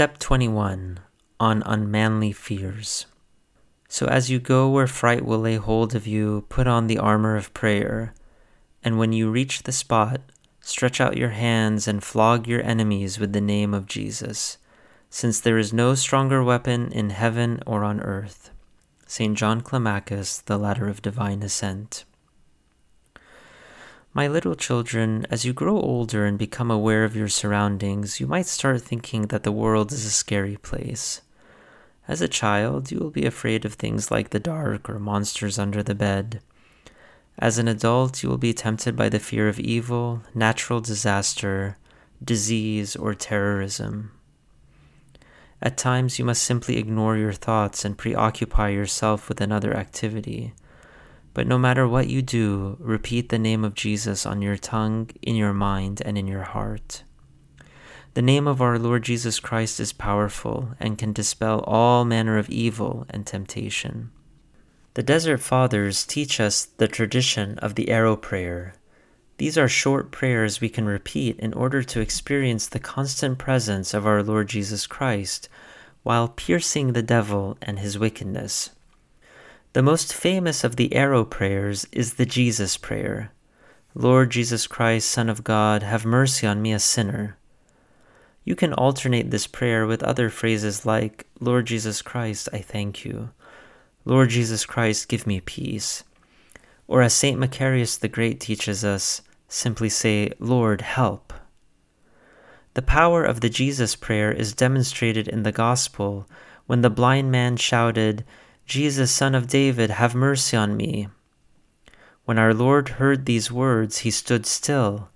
Step 21 on Unmanly Fears. So as you go where fright will lay hold of you, put on the armor of prayer. And when you reach the spot, stretch out your hands and flog your enemies with the name of Jesus, since there is no stronger weapon in heaven or on earth. St. John Climacus, The Ladder of Divine Ascent. My little children, as you grow older and become aware of your surroundings, you might start thinking that the world is a scary place. As a child, you will be afraid of things like the dark or monsters under the bed. As an adult, you will be tempted by the fear of evil, natural disaster, disease, or terrorism. At times, you must simply ignore your thoughts and preoccupy yourself with another activity. But no matter what you do, repeat the name of Jesus on your tongue, in your mind, and in your heart. The name of our Lord Jesus Christ is powerful and can dispel all manner of evil and temptation. The Desert Fathers teach us the tradition of the arrow prayer. These are short prayers we can repeat in order to experience the constant presence of our Lord Jesus Christ while piercing the devil and his wickedness. The most famous of the arrow prayers is the Jesus prayer Lord Jesus Christ, Son of God, have mercy on me, a sinner. You can alternate this prayer with other phrases like, Lord Jesus Christ, I thank you. Lord Jesus Christ, give me peace. Or as St. Macarius the Great teaches us, simply say, Lord, help. The power of the Jesus prayer is demonstrated in the Gospel when the blind man shouted, Jesus, Son of David, have mercy on me. When our Lord heard these words, he stood still,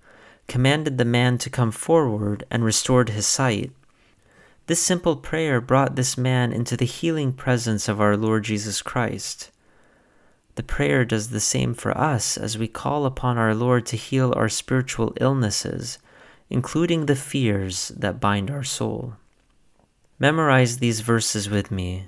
commanded the man to come forward, and restored his sight. This simple prayer brought this man into the healing presence of our Lord Jesus Christ. The prayer does the same for us as we call upon our Lord to heal our spiritual illnesses, including the fears that bind our soul. Memorize these verses with me